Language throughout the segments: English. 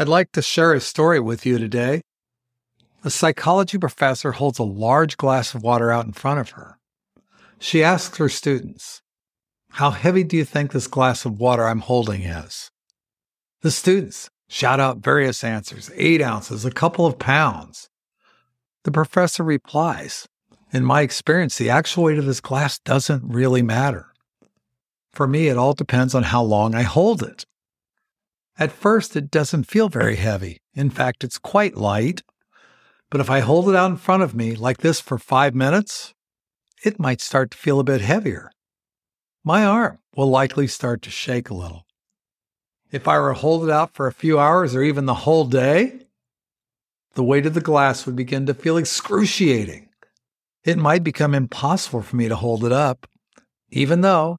I'd like to share a story with you today. A psychology professor holds a large glass of water out in front of her. She asks her students, How heavy do you think this glass of water I'm holding is? The students shout out various answers eight ounces, a couple of pounds. The professor replies, In my experience, the actual weight of this glass doesn't really matter. For me, it all depends on how long I hold it. At first, it doesn't feel very heavy. In fact, it's quite light. But if I hold it out in front of me like this for five minutes, it might start to feel a bit heavier. My arm will likely start to shake a little. If I were to hold it out for a few hours or even the whole day, the weight of the glass would begin to feel excruciating. It might become impossible for me to hold it up, even though,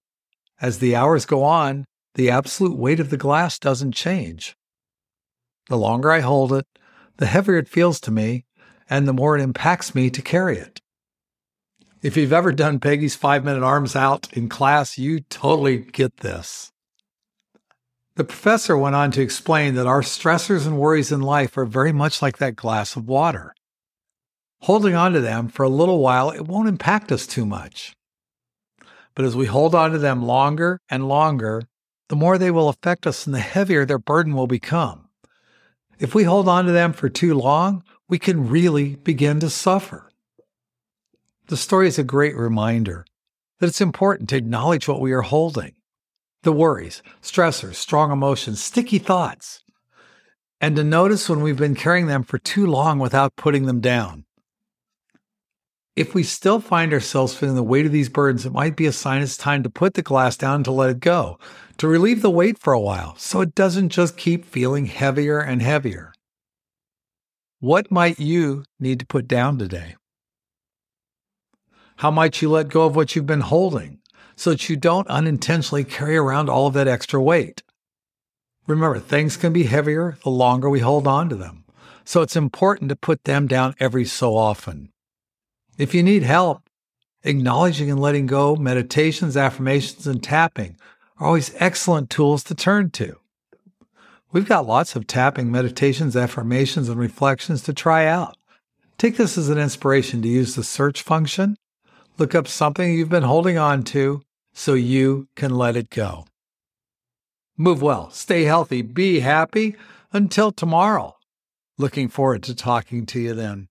as the hours go on, the absolute weight of the glass doesn't change. The longer I hold it, the heavier it feels to me, and the more it impacts me to carry it. If you've ever done Peggy's five minute arms out in class, you totally get this. The professor went on to explain that our stressors and worries in life are very much like that glass of water. Holding on to them for a little while, it won't impact us too much. But as we hold on to them longer and longer, the more they will affect us and the heavier their burden will become. If we hold on to them for too long, we can really begin to suffer. The story is a great reminder that it's important to acknowledge what we are holding the worries, stressors, strong emotions, sticky thoughts, and to notice when we've been carrying them for too long without putting them down. If we still find ourselves feeling the weight of these burdens, it might be a sign it's time to put the glass down and to let it go, to relieve the weight for a while so it doesn't just keep feeling heavier and heavier. What might you need to put down today? How might you let go of what you've been holding so that you don't unintentionally carry around all of that extra weight? Remember, things can be heavier the longer we hold on to them, so it's important to put them down every so often. If you need help, acknowledging and letting go, meditations, affirmations, and tapping are always excellent tools to turn to. We've got lots of tapping meditations, affirmations, and reflections to try out. Take this as an inspiration to use the search function. Look up something you've been holding on to so you can let it go. Move well, stay healthy, be happy. Until tomorrow. Looking forward to talking to you then.